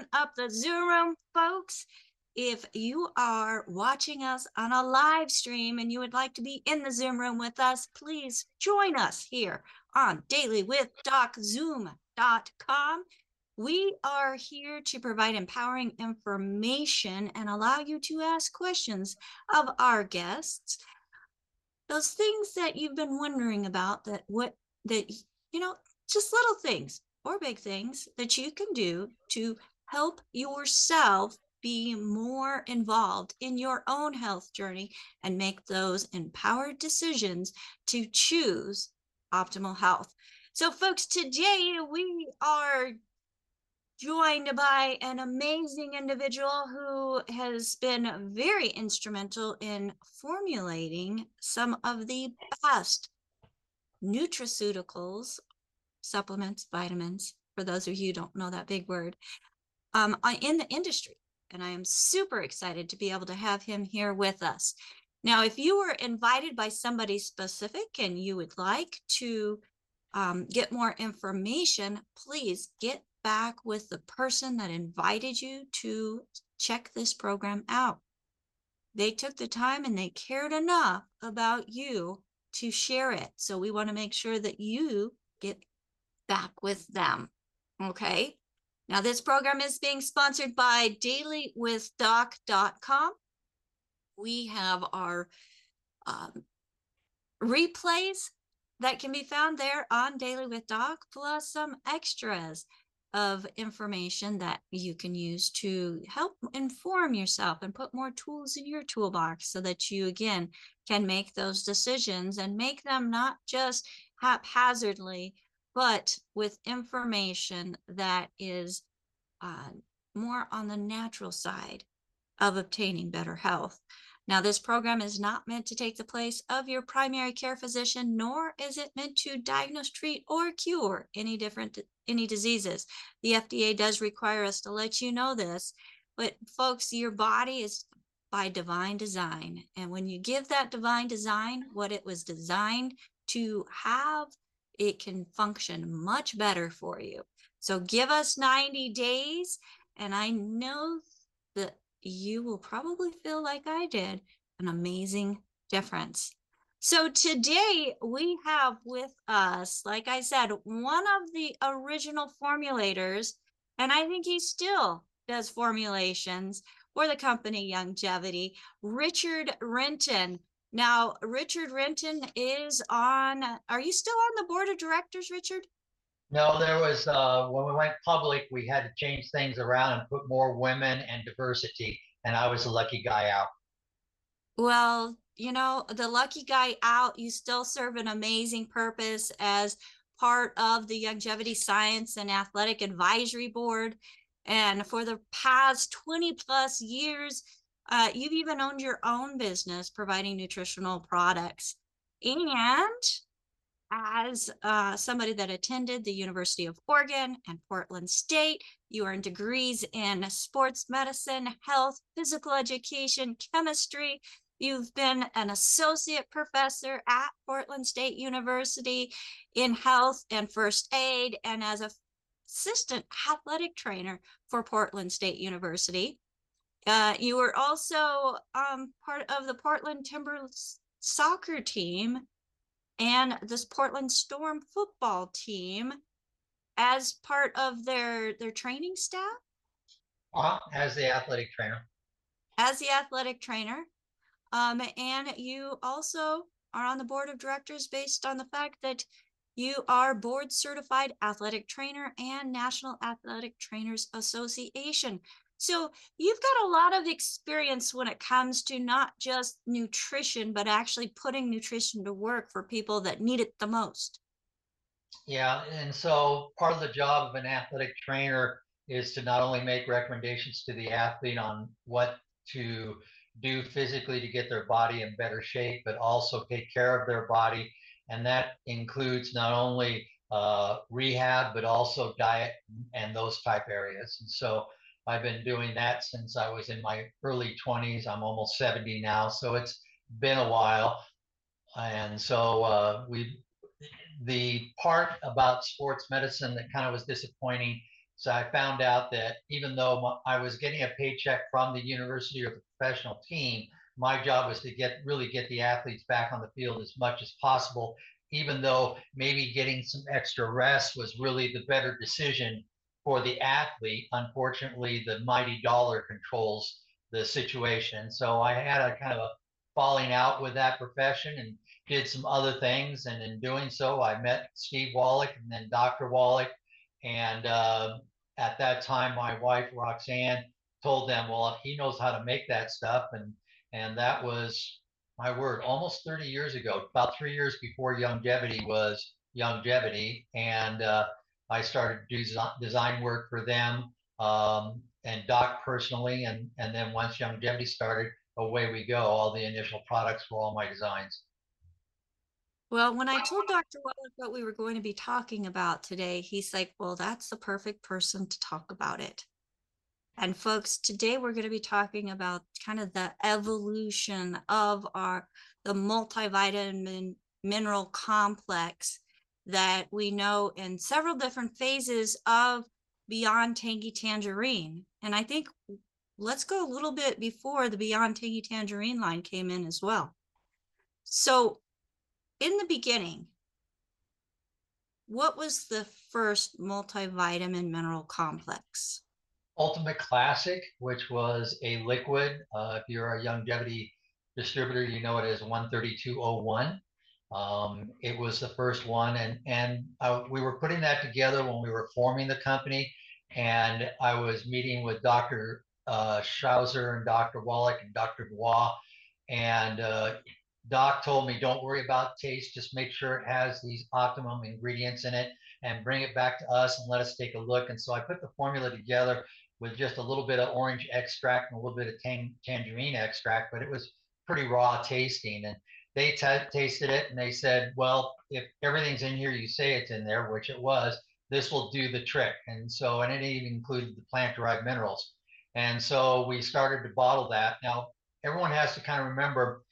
Open up the Zoom room, folks. If you are watching us on a live stream and you would like to be in the Zoom room with us, please join us here on dailywithdoczoom.com. We are here to provide empowering information and allow you to ask questions of our guests. Those things that you've been wondering about that what that you know, just little things or big things that you can do to help yourself be more involved in your own health journey and make those empowered decisions to choose optimal health. So, folks, today we are joined by an amazing individual who has been very instrumental in formulating some of the best nutraceuticals, supplements, vitamins, for those of you who don't know that big word, um, in the industry. And I am super excited to be able to have him here with us. Now, if you were invited by somebody specific and you would like to um, get more information, please get back with the person that invited you to check this program out. They took the time and they cared enough about you to share it. So we want to make sure that you get back with them. Okay. Now, this program is being sponsored by dailywithdoc.com. We have our um, replays that can be found there on Daily with Doc, plus some extras of information that you can use to help inform yourself and put more tools in your toolbox so that you again can make those decisions and make them not just haphazardly but with information that is uh, more on the natural side of obtaining better health now, this program is not meant to take the place of your primary care physician, nor is it meant to diagnose, treat, or cure any different any diseases. The FDA does require us to let you know this, but folks, your body is by divine design. And when you give that divine design what it was designed to have, it can function much better for you. So give us 90 days, and I know that you will probably feel like I did an amazing difference. So today we have with us, like I said, one of the original formulators, and I think he still does formulations for the company Youngevity, Richard Renton. Now, Richard Renton is on, are you still on the board of directors, Richard? No, there was, uh, when we went public, we had to change things around and put more women and diversity, and I was the lucky guy out. Well, you know, the lucky guy out, you still serve an amazing purpose as part of the Longevity Science and Athletic Advisory Board. And for the past 20 plus years, uh, you've even owned your own business providing nutritional products. And as uh, somebody that attended the University of Oregon and Portland State, you earned degrees in sports medicine, health, physical education, chemistry. You've been an associate professor at Portland State University in health and first aid, and as a assistant athletic trainer for Portland State University. Uh, you were also um, part of the Portland Timbers soccer team and this Portland Storm football team as part of their their training staff? Uh, as the athletic trainer. As the athletic trainer. Um, and you also are on the board of directors based on the fact that you are board certified athletic trainer and National Athletic Trainers Association. So you've got a lot of experience when it comes to not just nutrition, but actually putting nutrition to work for people that need it the most. Yeah, and so part of the job of an athletic trainer is to not only make recommendations to the athlete on what to do physically to get their body in better shape, but also take care of their body. And that includes not only uh, rehab, but also diet and those type areas. And so I've been doing that since I was in my early 20s. I'm almost 70 now, so it's been a while. And so uh, we, the part about sports medicine that kind of was disappointing. So I found out that even though I was getting a paycheck from the university or the professional team, my job was to get really get the athletes back on the field as much as possible even though maybe getting some extra rest was really the better decision for the athlete. Unfortunately, the mighty dollar controls the situation. So I had a kind of a falling out with that profession and did some other things. And in doing so, I met Steve Wallach and then Dr. Wallach. And uh, at that time, my wife, Roxanne, told them, well, he knows how to make that stuff. And, and that was my word, almost 30 years ago, about three years before Youngevity was Youngevity. And uh, I started do design work for them um, and Doc personally. And, and then once Youngevity started, away we go. All the initial products were all my designs. Well, when I told Dr. Wallach what we were going to be talking about today, he's like, well, that's the perfect person to talk about it. And folks, today we're going to be talking about kind of the evolution of our the multivitamin mineral complex that we know in several different phases of Beyond Tangy Tangerine. And I think let's go a little bit before the Beyond Tangy Tangerine line came in as well. So in the beginning, what was the first multivitamin mineral complex? Ultimate Classic, which was a liquid. Uh, if you're a Youngevity distributor, you know it as 13201. Um, it was the first one, and and uh, we were putting that together when we were forming the company. And I was meeting with Dr. Uh, Schauser and Dr. Wallach and Dr. Bois, and uh, Doc told me, don't worry about taste, just make sure it has these optimum ingredients in it and bring it back to us and let us take a look. And so I put the formula together with just a little bit of orange extract and a little bit of tang- tangerine extract, but it was pretty raw tasting. And they t- tasted it and they said, well, if everything's in here, you say it's in there, which it was, this will do the trick. And so, and it even included the plant derived minerals. And so we started to bottle that. Now, everyone has to kind of remember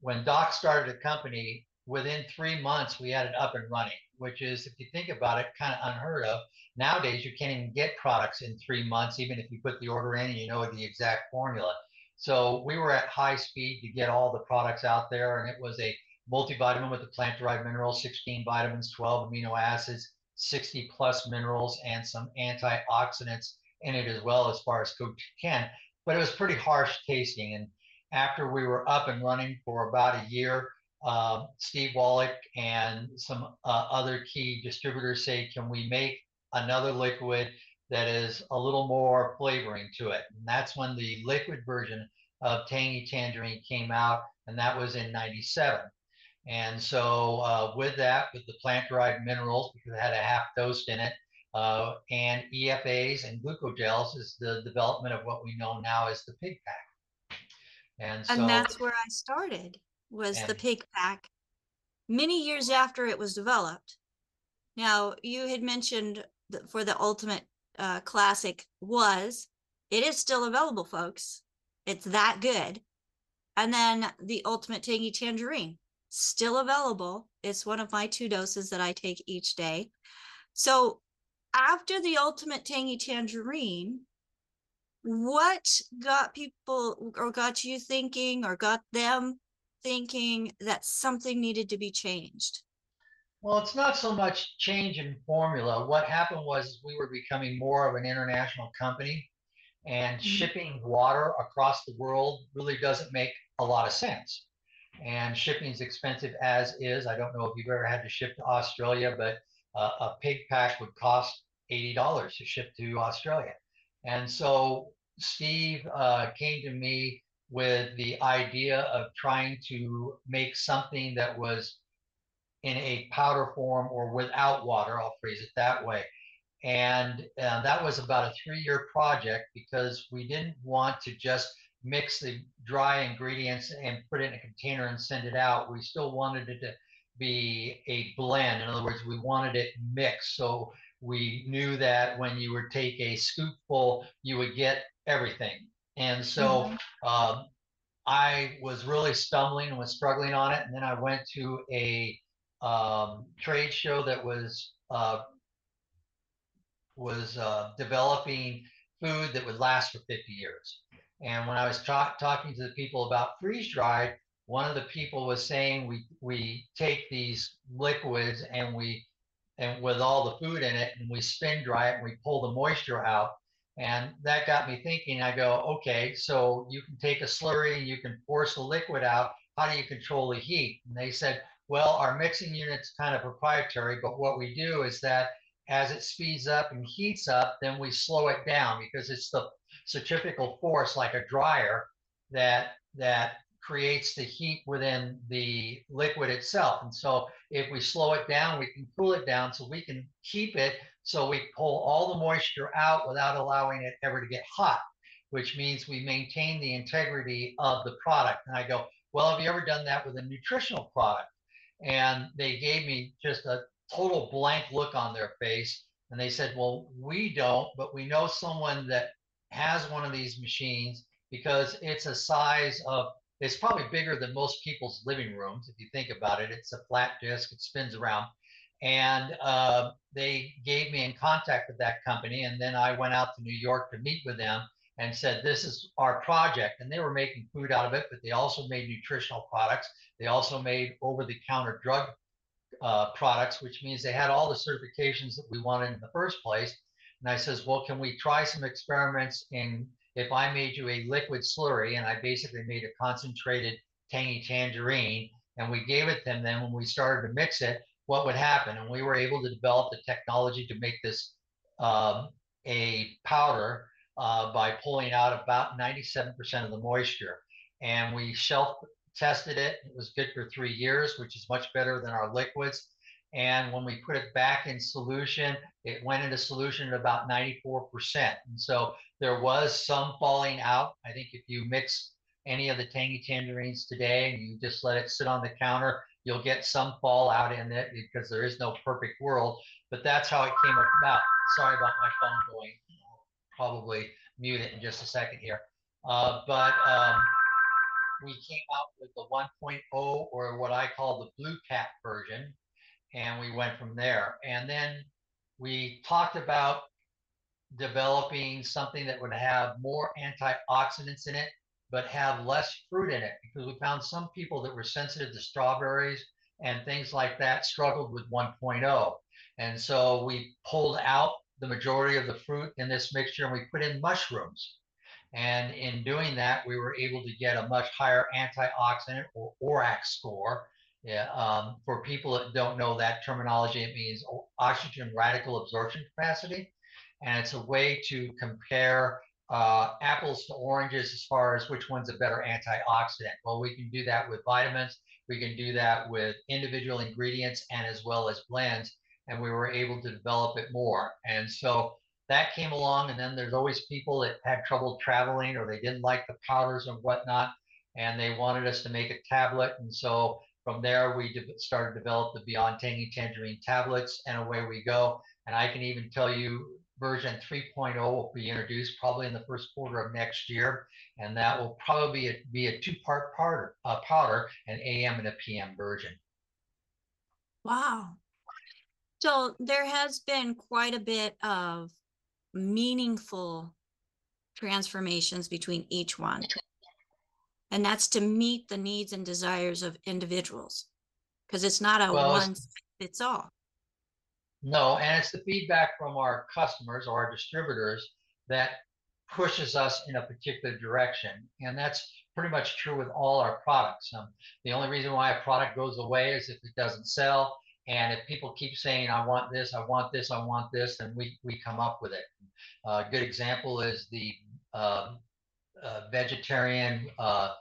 when Doc started the company, within three months, we had it up and running, which is, if you think about it, kind of unheard of Nowadays, you can't even get products in three months, even if you put the order in and you know the exact formula. So we were at high speed to get all the products out there, and it was a multivitamin with the plant-derived minerals, 16 vitamins, 12 amino acids, 60 plus minerals, and some antioxidants in it as well, as far as cooked can. But it was pretty harsh tasting. And after we were up and running for about a year, uh, Steve Wallach and some uh, other key distributors say, can we make another liquid that is a little more flavoring to it. And that's when the liquid version of Tangy Tangerine came out, and that was in 97. And so uh, with that, with the plant-derived minerals, because it had a half dose in it, uh, and EFAs and glucogels is the development of what we know now as the pig pack. And, so, and that's where I started was and, the pig pack many years after it was developed. Now you had mentioned for the ultimate uh, classic was it is still available folks. It's that good. And then the ultimate tangy tangerine still available. It's one of my two doses that i take each day. So after the ultimate tangy tangerine what got people or got you thinking or got them thinking that something needed to be changed well, it's not so much change in formula. What happened was we were becoming more of an international company, and mm-hmm. shipping water across the world really doesn't make a lot of sense. And shipping is expensive as is. I don't know if you've ever had to ship to Australia, but uh, a pig pack would cost $80 to ship to Australia. And so Steve uh, came to me with the idea of trying to make something that was in a powder form or without water. I'll phrase it that way. And uh, that was about a three year project because we didn't want to just mix the dry ingredients and put it in a container and send it out. We still wanted it to be a blend. In other words, we wanted it mixed. So we knew that when you would take a scoopful, you would get everything. And so mm-hmm. um, I was really stumbling and was struggling on it. And then I went to a um, trade show that was uh, was uh, developing food that would last for 50 years. And when I was ta- talking to the people about freeze dried, one of the people was saying we we take these liquids and we and with all the food in it and we spin dry it and we pull the moisture out. And that got me thinking. I go okay so you can take a slurry and you can force the liquid out. How do you control the heat? And they said well our mixing unit's kind of proprietary but what we do is that as it speeds up and heats up then we slow it down because it's the centrifugal force like a dryer that that creates the heat within the liquid itself. And so if we slow it down, we can cool it down so we can keep it so we pull all the moisture out without allowing it ever to get hot, which means we maintain the integrity of the product. And I go, well, have you ever done that with a nutritional product? And they gave me just a total blank look on their face. And they said, well, we don't, but we know someone that has one of these machines because it's a size of it's probably bigger than most people's living rooms if you think about it. It's a flat disk, it spins around. And uh, they gave me in contact with that company. And then I went out to New York to meet with them and said, This is our project. And they were making food out of it, but they also made nutritional products. They also made over the counter drug uh, products, which means they had all the certifications that we wanted in the first place. And I says, Well, can we try some experiments in if I made you a liquid slurry and I basically made a concentrated tangy tangerine and we gave it to them, then when we started to mix it, what would happen? And we were able to develop the technology to make this um, a powder uh, by pulling out about 97% of the moisture. And we shelf tested it. It was good for three years, which is much better than our liquids. And when we put it back in solution, it went into solution at about 94%. And so there was some falling out. I think if you mix any of the tangy tangerines today and you just let it sit on the counter, you'll get some fallout in it because there is no perfect world. But that's how it came about. Sorry about my phone going. Probably mute it in just a second here. Uh, but um, we came out with the 1.0 or what I call the blue cat version and we went from there. And then we talked about developing something that would have more antioxidants in it, but have less fruit in it because we found some people that were sensitive to strawberries and things like that struggled with 1.0. And so we pulled out the majority of the fruit in this mixture and we put in mushrooms. And in doing that, we were able to get a much higher antioxidant or ORAC score yeah, um, for people that don't know that terminology, it means oxygen radical absorption capacity. And it's a way to compare uh, apples to oranges as far as which one's a better antioxidant. Well, we can do that with vitamins. We can do that with individual ingredients and as well as blends. And we were able to develop it more. And so that came along. And then there's always people that had trouble traveling or they didn't like the powders and whatnot. And they wanted us to make a tablet. And so from there, we de- started to develop the Beyond Tangy Tangerine tablets, and away we go. And I can even tell you version 3.0 will be introduced probably in the first quarter of next year. And that will probably be a, be a two-part powder, uh, powder, an AM and a PM version. Wow. So there has been quite a bit of meaningful transformations between each one. And that's to meet the needs and desires of individuals because it's not a well, one fits all. No and it's the feedback from our customers or our distributors that pushes us in a particular direction. And that's pretty much true with all our products. Um, the only reason why a product goes away is if it doesn't sell and if people keep saying i want this i want this i want this then we, we come up with it uh, a good example is the um, uh, vegetarian uh,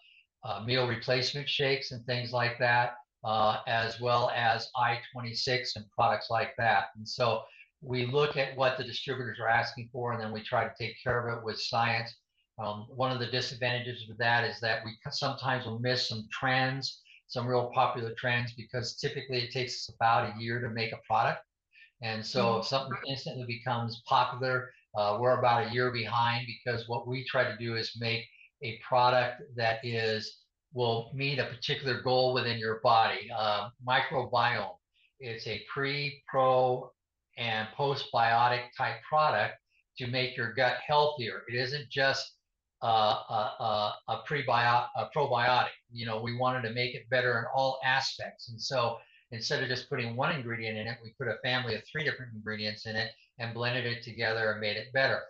uh, meal replacement shakes and things like that. uh, as well as I-26 and products like that. And so we look at what the distributors are asking for, and then we try to take care of it with science. Um, one of the disadvantages of that is that we sometimes will miss some trends, some real popular trends, because typically it takes us about a year to make a product. And so Mhm. if something instantly becomes popular, uh, we're about a year behind because what we try to do is make a product that is will meet a particular goal within your body. Uh, microbiome It's a pre, pro, and postbiotic type product to make your gut healthier. It isn't just a, a, a prebiotic, a probiotic. You know, we wanted to make it better in all aspects. And so instead of just putting one ingredient in it, we put a family of three different ingredients in it and blended it together and made it better.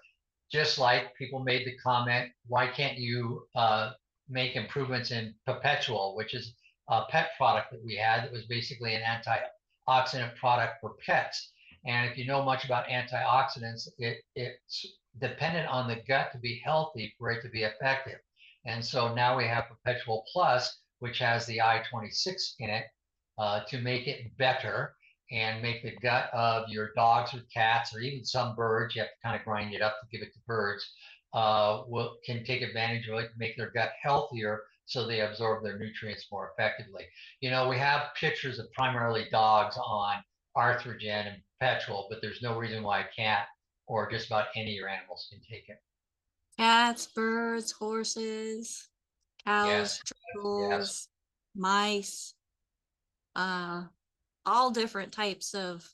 Just like people made the comment, why can't you uh, make improvements in Perpetual, which is a pet product that we had that was basically an antioxidant product for pets. And if you know much about antioxidants, it, it's dependent on the gut to be healthy for it to be effective. And so now we have Perpetual Plus, which has the I-26 in it uh, to make it better and make the gut of your dogs or cats or even some birds, you have to kind of grind it up to give it to birds, uh, will, can take advantage of it make their gut healthier so they absorb their nutrients more effectively. You know, we have pictures of primarily dogs on Arthrogen and Perpetual, but there's no reason why I can't, or just about any of your animals can take it. Cats, birds, horses, cows, Yes, turtles, mice, uh, all different types of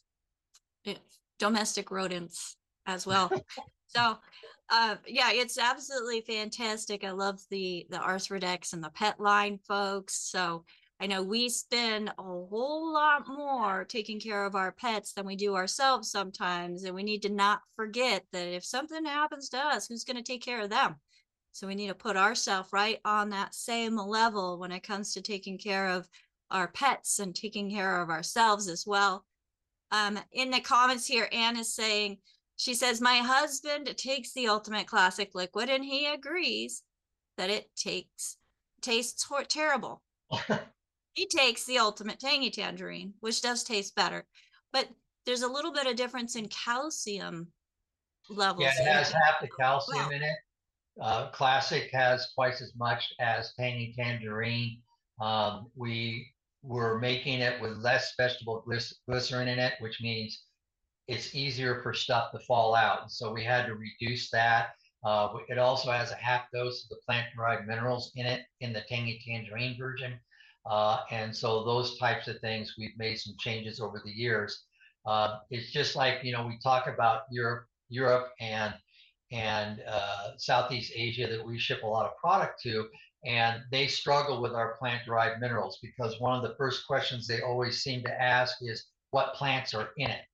eh, domestic rodents as well. so, uh, yeah, it's absolutely fantastic. I love the the Arthrodex and the pet line folks. So I know we spend a whole lot more taking care of our pets than we do ourselves sometimes, and we need to not forget that if something happens to us, who's going to take care of them? So we need to put ourselves right on that same level when it comes to taking care of our pets and taking care of ourselves as well. Um, in the comments here, Anne is saying, she says, my husband takes the Ultimate Classic liquid and he agrees that it takes tastes terrible. he takes the Ultimate Tangy Tangerine, which does taste better, but there's a little bit of difference in calcium levels. Yeah, it has half the calcium Wow. in it. Uh, Classic has twice as much as Tangy Tangerine. Um, we were making it with less vegetable glyc- glycerin in it, which means it's easier for stuff to fall out. And so we had to reduce that. Uh, it also has a half dose of the plant-derived minerals in it in the Tangy Tangerine version. Uh, and so those types of things, we've made some changes over the years. Uh, it's just like, you know, we talk about Europe, Europe and and uh, Southeast Asia that we ship a lot of product to, and they struggle with our plant-derived minerals because one of the first questions they always seem to ask is what plants are in it.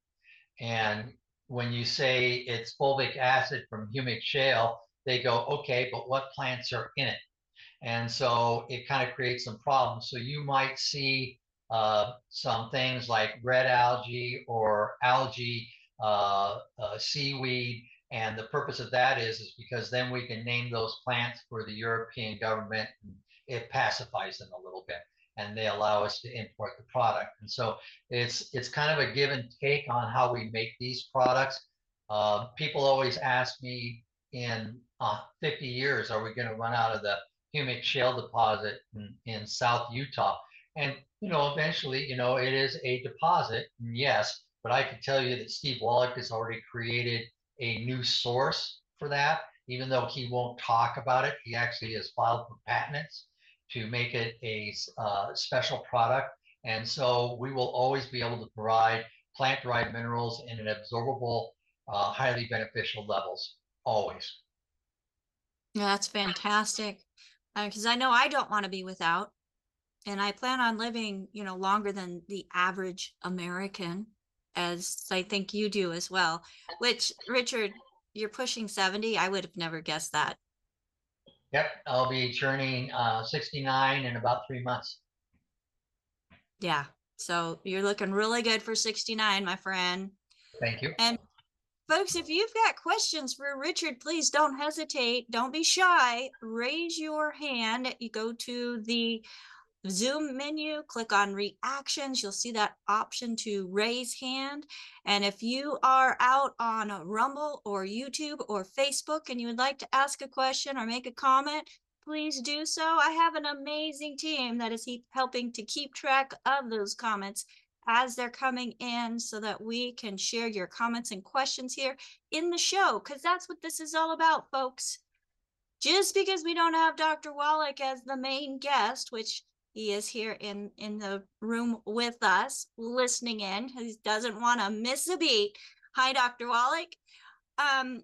And when you say it's fulvic acid from humic shale, they go, okay, but what plants are in it? And so it kind of creates some problems. So you might see uh, some things like red algae or algae, uh, uh, seaweed, and the purpose of that is is because then we can name those plants for the European government. And it pacifies them a little bit, and they allow us to import the product. And so it's it's kind of a give and take on how we make these products. Uh, people always ask me in uh, 50 years, are we going to run out of the humic shale deposit in, in South Utah? And you know, eventually, you know, it is a deposit, yes. But I can tell you that Steve Wallach has already created a new source for that, even though he won't talk about it. He actually has filed for patents to make it a uh, special product. And so we will always be able to provide plant-derived minerals in an absorbable, uh, highly beneficial levels, always. Yeah, that's fantastic. Because I know I don't want to be without, and I plan on living, you know, longer than the average American, as I think you do as well. Which, Richard, you're pushing 70. I would have never guessed that. Yep, I'll be turning uh, 69 in about three months. Yeah. So you're looking really good for 69, my friend. Thank you. And folks, if you've got questions for Richard, please don't hesitate. Don't be shy. Raise your hand. You go to the Zoom menu, click on reactions. You'll see that option to raise hand. And if you are out on Rumble or YouTube or Facebook and you would like to ask a question or make a comment, please do so. I have an amazing team that is helping to keep track of those comments as they're coming in so that we can share your comments and questions here in the show because that's what this is all about, folks. Just because we don't have Dr. Wallach as the main guest, which he is here in in the room with us listening in he doesn't want to miss a beat hi dr wallach um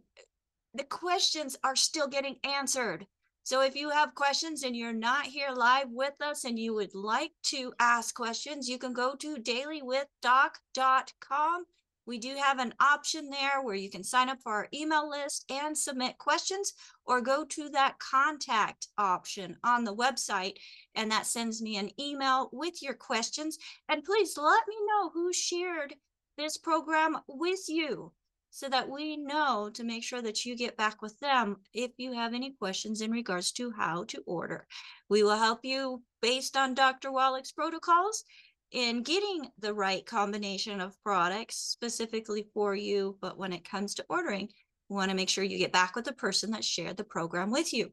the questions are still getting answered so if you have questions and you're not here live with us and you would like to ask questions you can go to dailywithdoc.com we do have an option there where you can sign up for our email list and submit questions or go to that contact option on the website and that sends me an email with your questions. And please let me know who shared this program with you so that we know to make sure that you get back with them if you have any questions in regards to how to order. We will help you based on Dr. Wallach's protocols in getting the right combination of products specifically for you. But when it comes to ordering, we want to make sure you get back with the person that shared the program with you.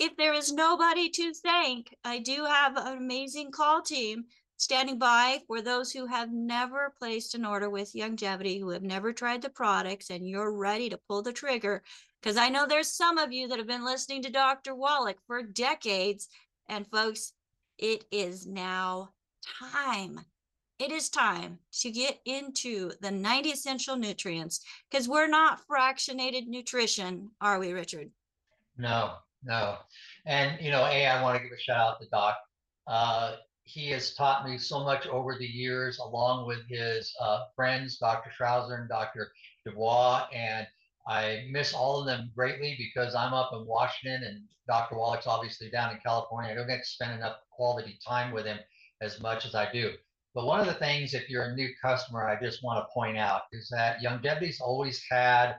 If there is nobody to thank, I do have an amazing call team standing by for those who have never placed an order with Youngevity, who have never tried the products, and you're ready to pull the trigger. Because I know there's some of you that have been listening to Dr. Wallach for decades. And folks, it is now time. It is time to get into the 90 essential nutrients because we're not fractionated nutrition, are we, Richard? No, no. And, you know, A, I want to give a shout out to Doc. Uh, he has taught me so much over the years, along with his uh, friends, Dr. Schrouser and Dr. Dubois. And I miss all of them greatly because I'm up in Washington and Dr. Wallach's obviously down in California. I don't get to spend enough quality time with him as much as I do. But one of the things, if you're a new customer, I just want to point out is that Youngevity's always had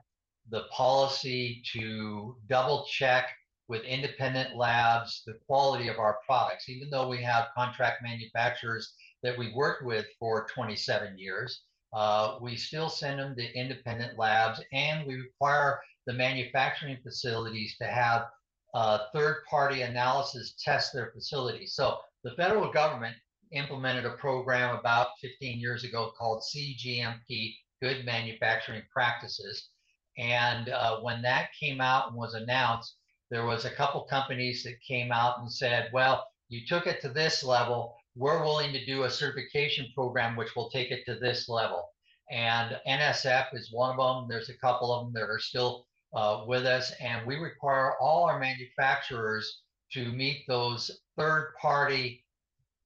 the policy to double check with independent labs the quality of our products, even though we have contract manufacturers that we worked with for 27 years. Uh, we still send them to independent labs and we require the manufacturing facilities to have uh, third party analysis test their facilities. So the federal government implemented a program about 15 years ago called CGMP, Good Manufacturing Practices. And uh, when that came out and was announced, there was a couple companies that came out and said, well, you took it to this level. We're willing to do a certification program which will take it to this level. And NSF is one of them. There's a couple of them that are still uh, with us. And we require all our manufacturers to meet those third party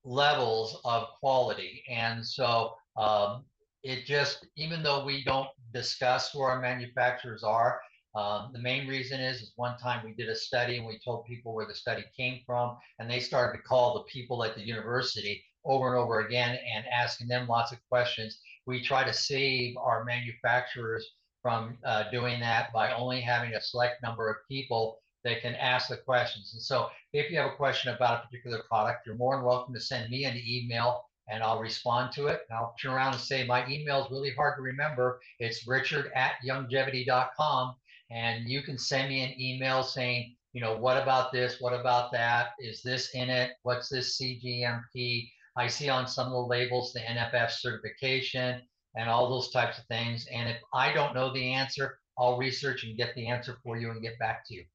levels of quality. And so um, it just, even though we don't discuss who our manufacturers are, um, the main reason is, is one time we did a study and we told people where the study came from, and they started to call the people at the university over and over again and asking them lots of questions. We try to save our manufacturers from uh, doing that by only having a select number of people that can ask the questions. And so if you have a question about a particular product, you're more than welcome to send me an email and I'll respond to it. And I'll turn around and say, my email is really hard to remember. It's richard at youngevity.com. And you can send me an email saying, you know, what about this? What about that? Is this in it? What's this CGMP? I see on some of the labels the NSF certification and all those types of things. And if I don't know the answer, I'll research and get the answer for you and get back to you.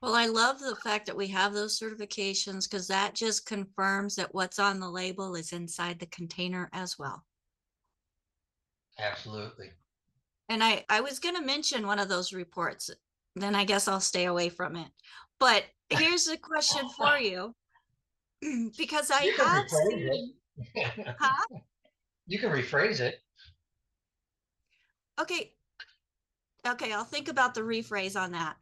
Well, I love the fact that we have those certifications because that just confirms that what's on the label is inside the container as well. Absolutely. And I, I was going to mention one of those reports, then I guess I'll stay away from it. But here's a question for you because I You can have rephrase seen, it. huh? You can rephrase it. Okay. Okay, I'll think about the rephrase on that.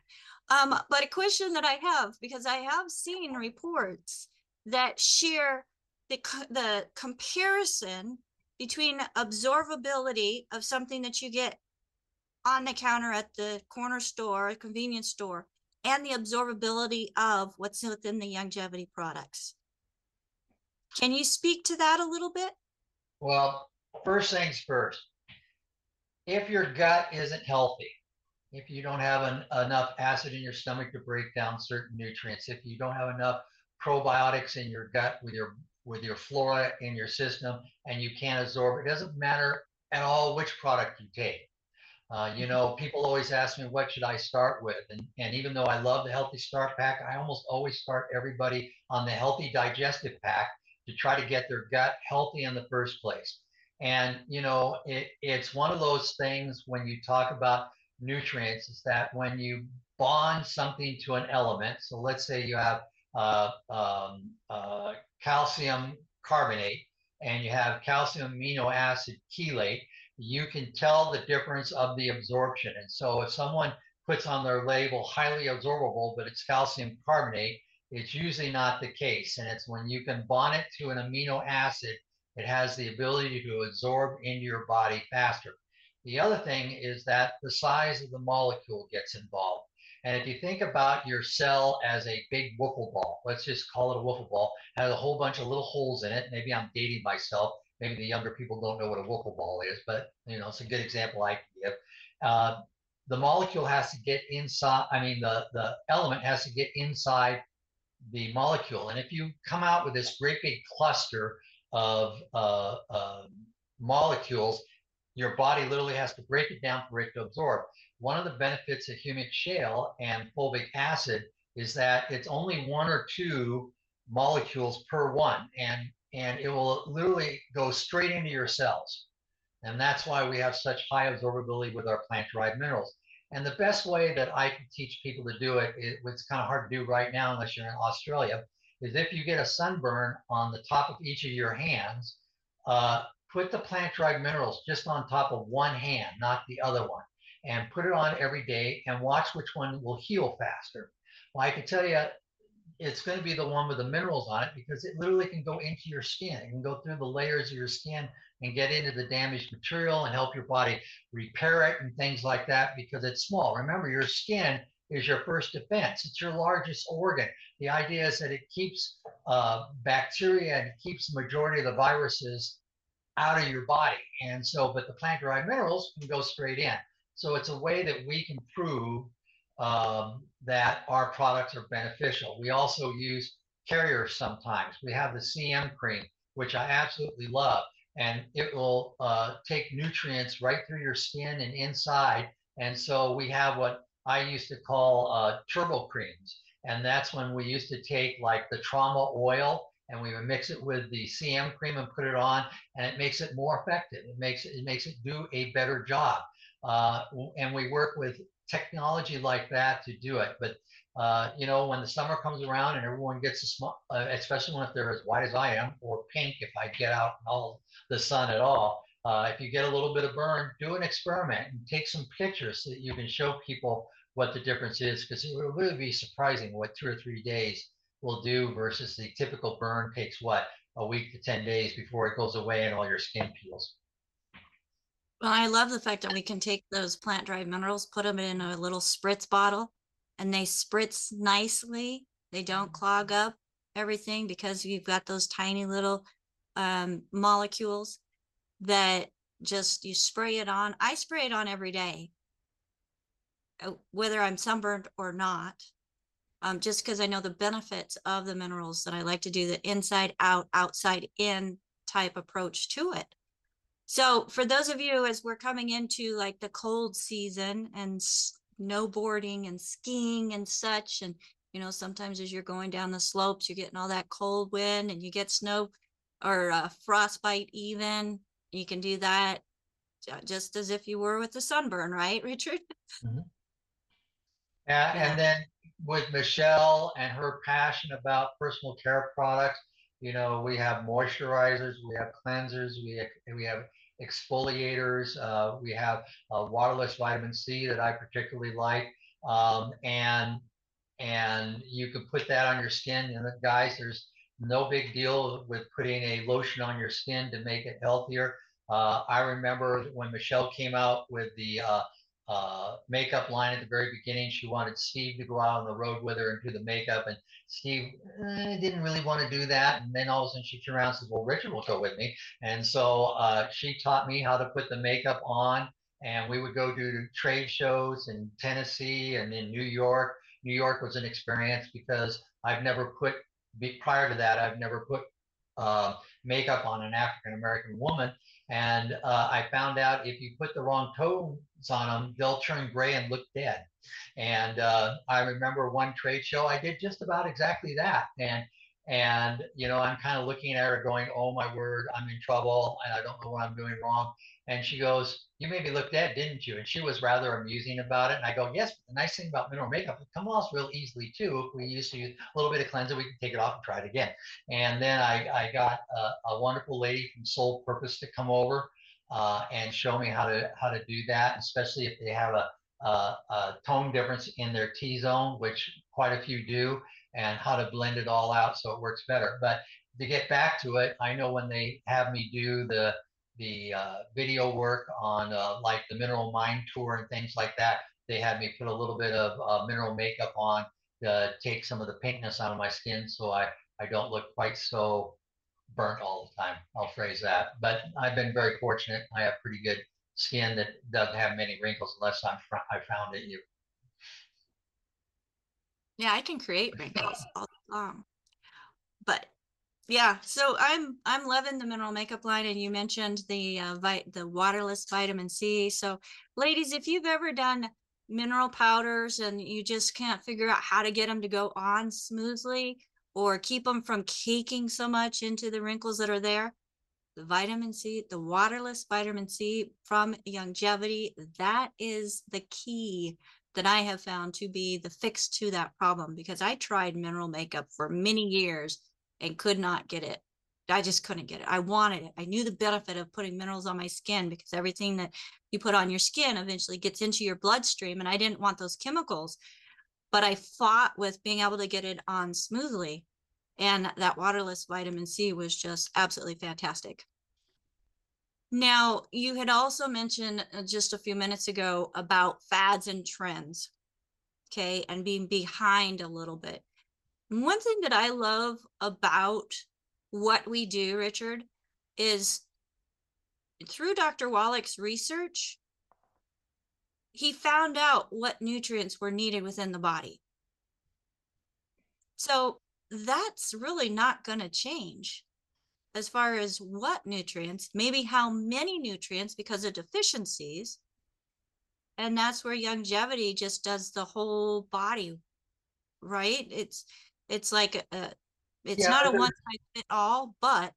Um, but a question that I have, because I have seen reports that share the, co- the comparison between absorbability of something that you get on the counter at the corner store, convenience store, and the absorbability of what's within the Youngevity products. Can you speak to that a little bit? Well, first things first. If your gut isn't healthy, if you don't have an, enough acid in your stomach to break down certain nutrients, if you don't have enough probiotics in your gut with your with your flora in your system and you can't absorb it doesn't matter at all which product you take uh, you know people always ask me what should i start with? And, and even though i love the healthy start pack i almost always start everybody on the healthy digestive pack to try to get their gut healthy in the first place. And you know it, it's one of those things when you talk about nutrients is that when you bond something to an element so let's say you have uh, um, uh, calcium carbonate and you have calcium amino acid chelate, you can tell the difference of the absorption. And so if someone puts on their label highly absorbable, but it's calcium carbonate, it's usually not the case. And it's when you can bond it to an amino acid, it has the ability to absorb into your body faster. The other thing is that the size of the molecule gets involved. And if you think about your cell as a big wiffle ball, let's just call it a wiffle ball, has a whole bunch of little holes in it. Maybe I'm dating myself. Maybe the younger people don't know what a wiffle ball is, but you know, it's a good example I can give. Uh, the molecule has to get inside. I mean, the the element has to get inside the molecule. And if you come out with this great big cluster of uh, uh, molecules, your body literally has to break it down for it to absorb one of the benefits of humic shale and fulvic acid is that it's only one or two molecules per one and and it will literally go straight into your cells and that's why we have such high absorbability with our plant derived minerals and the best way that i can teach people to do it, it it's kind of hard to do right now unless you're in australia is if you get a sunburn on the top of each of your hands uh, put the plant derived minerals just on top of one hand not the other one and put it on every day and watch which one will heal faster. Well, I can tell you it's going to be the one with the minerals on it because it literally can go into your skin. It can go through the layers of your skin and get into the damaged material and help your body repair it and things like that because it's small. Remember, your skin is your first defense. It's your largest organ. The idea is that it keeps uh, bacteria and keeps the majority of the viruses out of your body. And so, but the plant derived minerals can go straight in. So it's a way that we can prove um, that our products are beneficial. We also use carriers sometimes. We have the CM cream, which I absolutely love, and it will uh, take nutrients right through your skin and inside. And so we have what I used to call uh, turbo creams. And that's when we used to take like the trauma oil and we would mix it with the CM cream and put it on, and it makes it more effective. It makes it, it makes it do a better job. Uh, and we work with technology like that to do it. But uh, you know, when the summer comes around and everyone gets a small, uh, especially when if they're as white as I am, or pink if I get out in all the sun at all. Uh, if you get a little bit of burn, do an experiment and take some pictures so that you can show people what the difference is, because it will really be surprising what two or three days will do versus the typical burn takes what a week to 10 days before it goes away and all your skin peels. Well, I love the fact that we can take those plant derived minerals, put them in a little spritz bottle, and they spritz nicely. They don't clog up everything because you've got those tiny little um, molecules that just you spray it on. I spray it on every day, uh, whether I'm sunburned or not, um, just because I know the benefits of the minerals that I like to do the inside out, outside in type approach to it. So for those of you, as we're coming into like the cold season and snowboarding and skiing and such, and you know, sometimes as you're going down the slopes, you're getting all that cold wind and you get snow or uh, frostbite even. You can do that just as if you were with the sunburn, right, Richard? Mm-hmm. Yeah, yeah, and then with Michelle and her passion about personal care products, you know, we have moisturizers, we have cleansers, we have, we have exfoliators. Uh, we have uh, waterless vitamin C that I particularly like, um, and and you can put that on your skin. And guys, there's no big deal with putting a lotion on your skin to make it healthier. Uh, I remember when Michelle came out with the uh, uh, makeup line at the very beginning. She wanted Steve to go out on the road with her and do the makeup, and Steve eh, didn't really want to do that. And then all of a sudden she turned around and says, "Well, Richard will go with me," and so uh, she taught me how to put the makeup on. And we would go do trade shows in Tennessee and in New York. New York was an experience because I've never put prior to that I've never put uh, makeup on an African American woman. And uh, I found out if you put the wrong tones on them, they'll turn gray and look dead. And uh, I remember one trade show, I did just about exactly that. And and you know, I'm kind of looking at her, going, "Oh my word, I'm in trouble, and I don't know what I'm doing wrong." And she goes, "You made me look dead, didn't you?" And she was rather amusing about it. And I go, "Yes, the nice thing about mineral makeup, it comes off real easily too. If we used to use a little bit of cleanser, we can take it off and try it again." And then I, I got a, a wonderful lady from Soul Purpose to come over uh, and show me how to how to do that, especially if they have a, a, a tone difference in their T zone, which quite a few do, and how to blend it all out so it works better. But to get back to it, I know when they have me do the the uh, video work on uh, like the mineral mine tour and things like that. They had me put a little bit of uh, mineral makeup on to take some of the pinkness out of my skin so I, I don't look quite so burnt all the time. I'll phrase that. But I've been very fortunate. I have pretty good skin that doesn't have many wrinkles unless I'm I found it you. Yeah, I can create wrinkles all long. But yeah, so I'm I'm loving the mineral makeup line, and you mentioned the uh, vit the waterless vitamin C. So, ladies, if you've ever done mineral powders and you just can't figure out how to get them to go on smoothly or keep them from caking so much into the wrinkles that are there, the vitamin C, the waterless vitamin C from Youngevity, that is the key that I have found to be the fix to that problem because I tried mineral makeup for many years and could not get it. I just couldn't get it. I wanted it. I knew the benefit of putting minerals on my skin because everything that you put on your skin eventually gets into your bloodstream. And I didn't want those chemicals, but I fought with being able to get it on smoothly. And that waterless vitamin C was just absolutely fantastic. Now, you had also mentioned uh, just a few minutes ago about fads and trends, okay, and being behind a little bit. One thing that I love about what we do, Richard, is through Dr. Wallach's research, he found out what nutrients were needed within the body. So that's really not going to change as far as what nutrients, maybe how many nutrients because of deficiencies. And that's where Youngevity just does the whole body, right? It's it's like a, it's yeah, not a one size fit all, but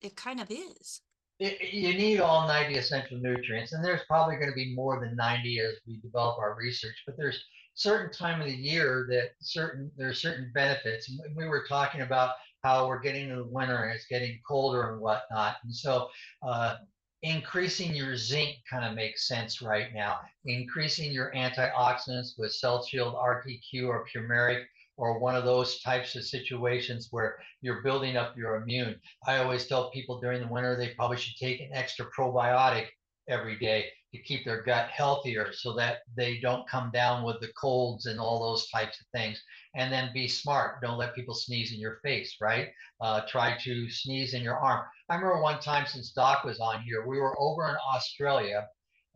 it kind of is. You need all 90 essential nutrients, and there's probably going to be more than 90 as we develop our research. But there's certain time of the year that certain there are certain benefits. And We were talking about how we're getting to the winter and it's getting colder and whatnot, and so uh, increasing your zinc kind of makes sense right now. Increasing your antioxidants with Cell Shield RTQ or Purmeric or one of those types of situations where you're building up your immune. I always tell people during the winter they probably should take an extra probiotic every day to keep their gut healthier so that they don't come down with the colds and all those types of things. And then be smart. Don't let people sneeze in your face, right? Uh, try to sneeze in your arm. I remember one time since Doc was on here, we were over in Australia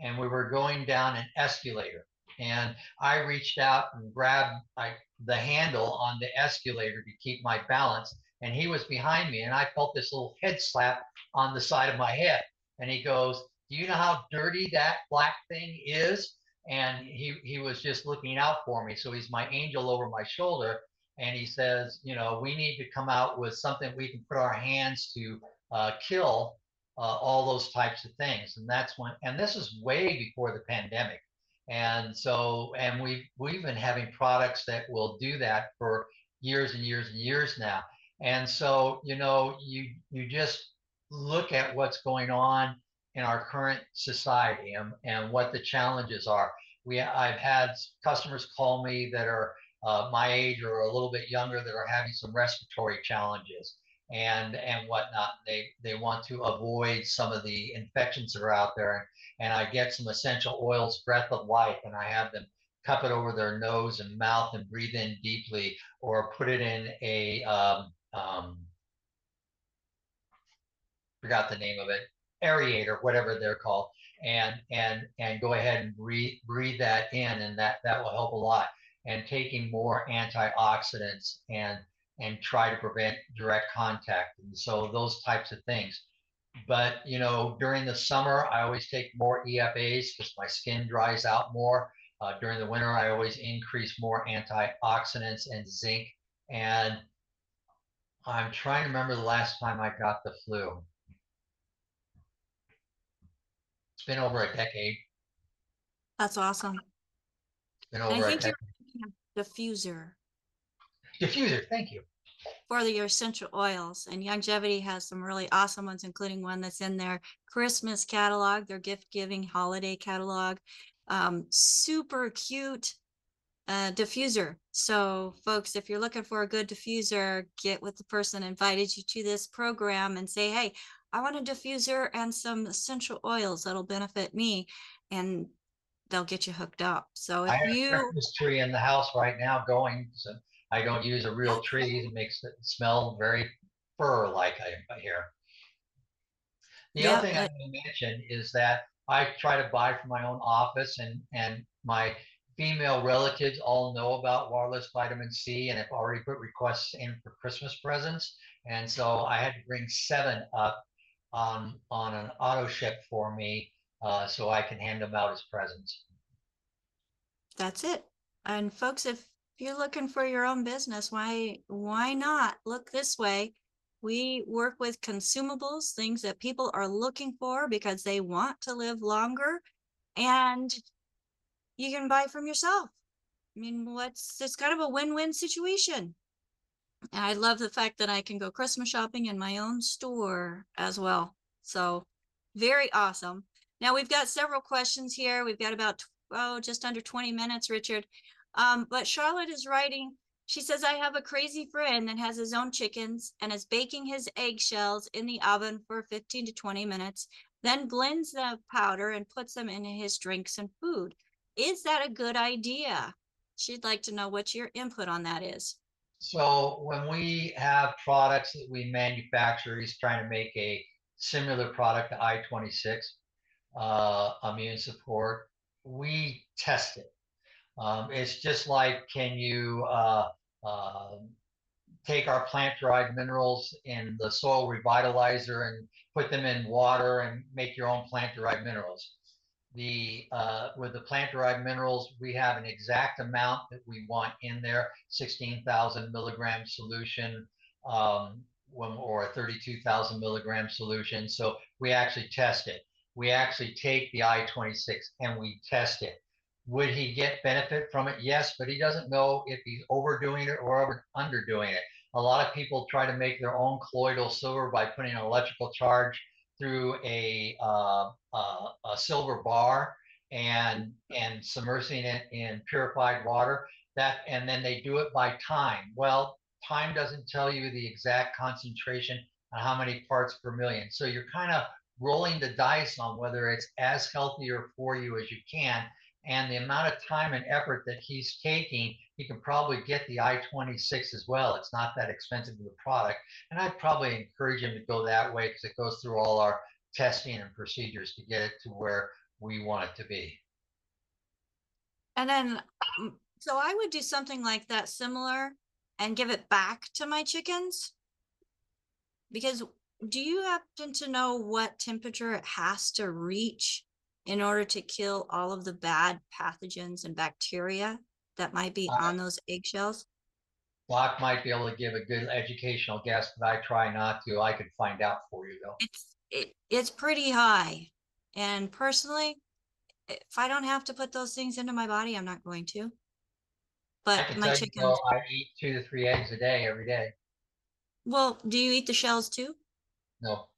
and we were going down an escalator. And I reached out and grabbed like the handle on the escalator to keep my balance. And he was behind me, and I felt this little head slap on the side of my head. And he goes, Do you know how dirty that black thing is? And he, he was just looking out for me. So he's my angel over my shoulder. And he says, You know, we need to come out with something we can put our hands to uh, kill uh, all those types of things. And that's when, and this is way before the pandemic. And so, and we've we've been having products that will do that for years and years and years now. And so, you know, you you just look at what's going on in our current society and, and what the challenges are. We I've had customers call me that are uh, my age or a little bit younger that are having some respiratory challenges. and and whatnot. They they want to avoid some of the infections that are out there. And I get some essential oils, breath of life, and I have them cup it over their nose and mouth and breathe in deeply, or put it in a um, um, forgot the name of it, aerator, whatever they're called, and and and go ahead and breathe breathe that in, and that that will help a lot. And taking more antioxidants and and try to prevent direct contact, and so those types of things. But you know, during the summer, I always take more EFAs because my skin dries out more. Uh, during the winter, I always increase more antioxidants and zinc. And I'm trying to remember the last time I got the flu. It's been over a decade. That's awesome. Been And I over a think decade. you're diffuser Diffuser, thank you. for the essential oils and Youngevity has some really awesome ones, including one that's in their Christmas catalog, their gift giving holiday catalog. Um, super cute uh, diffuser. So folks, if you're looking for a good diffuser, get with the person invited you to this program and say, hey, I want a diffuser and some essential oils that'll benefit me. And they'll get you hooked up. So I if have a you, Christmas tree in the house right now going, so I don't use a real tree. It makes it smell very fur-like I I hear. The Yeah, other thing I but- want to mention is that I try to buy from my own office and, and my female relatives all know about waterless vitamin C and have already put requests in for Christmas presents. And so I had to bring seven up on, on an auto ship for me, uh, so I can hand them out as presents. that's it. And folks, if you're looking for your own business, why, why not look this way? We work with consumables, things that people are looking for because they want to live longer and you can buy from yourself. I mean, what's, it's kind of a win-win situation. And I love the fact that I can go Christmas shopping in my own store as well. So very awesome. Now we've got several questions here. We've got about, oh, just under 20 minutes, Richard. Um, but Charlotte is writing, she says, I have a crazy friend that has his own chickens and is baking his eggshells in the oven for 15 to 20 minutes, then blends the powder and puts them in his drinks and food. Is that a good idea? She'd like to know what your input on that is. So when we have products that we manufacture, he's trying to make a similar product to I-26 uh, immune support. We test it. Um, it's just like, can you uh, uh, take our plant-derived minerals in the soil revitalizer and put them in water and make your own plant-derived minerals? The uh, with the plant-derived minerals, we have an exact amount that we want in there, 16,000 milligram solution, um, or a 32,000 milligram solution. So we actually test it. We actually take the I-26 and we test it. Would he get benefit from it? Yes, but he doesn't know if he's overdoing it or over, underdoing it. A lot of people try to make their own colloidal silver by putting an electrical charge through a, uh, uh, a silver bar and and submersing it in purified water. That and then they do it by time. Well, time doesn't tell you the exact concentration on how many parts per million. So you're kind of rolling the dice on whether it's as healthier for you as you can and the amount of time and effort that he's taking, he can probably get the I-26 as well. It's not that expensive of a product. And I'd probably encourage him to go that way because it goes through all our testing and procedures to get it to where we want it to be. And then, mm, so I would do something like that similar and give it back to my chickens. Because do you happen to know what temperature it has to reach in order to kill all of the bad pathogens and bacteria that might be Uh, on those eggshells? Block might be able to give a good educational guess, but I try not to. I could find out for you though. It's, it, it's pretty high. And personally, if I don't have to put those things into my body, I'm not going to. I But can my tell you, chickens, though, I eat two to three eggs a day every day. well, do you eat the shells too? No,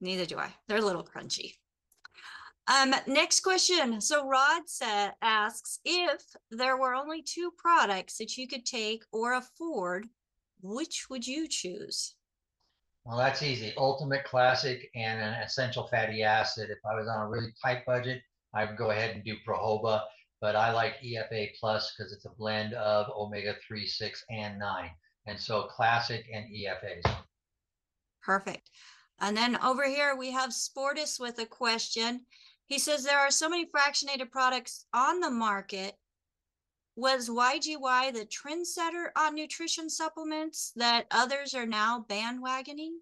Neither do I. They're a little crunchy. Um, next question. So Rod sa- asks if there were only two products that you could take or afford, which would you choose? Well, that's easy. Ultimate Classic and an essential fatty acid. If I was on a really tight budget, I would go ahead and do Prohoba, but I like EFA Plus because it's a blend of omega 3, 6, and 9. And so Classic and EFAs. Perfect. And then over here we have Sportus with a question. He says there are so many fractionated products on the market. Was YGY the trendsetter on nutrition supplements that others are now bandwagoning?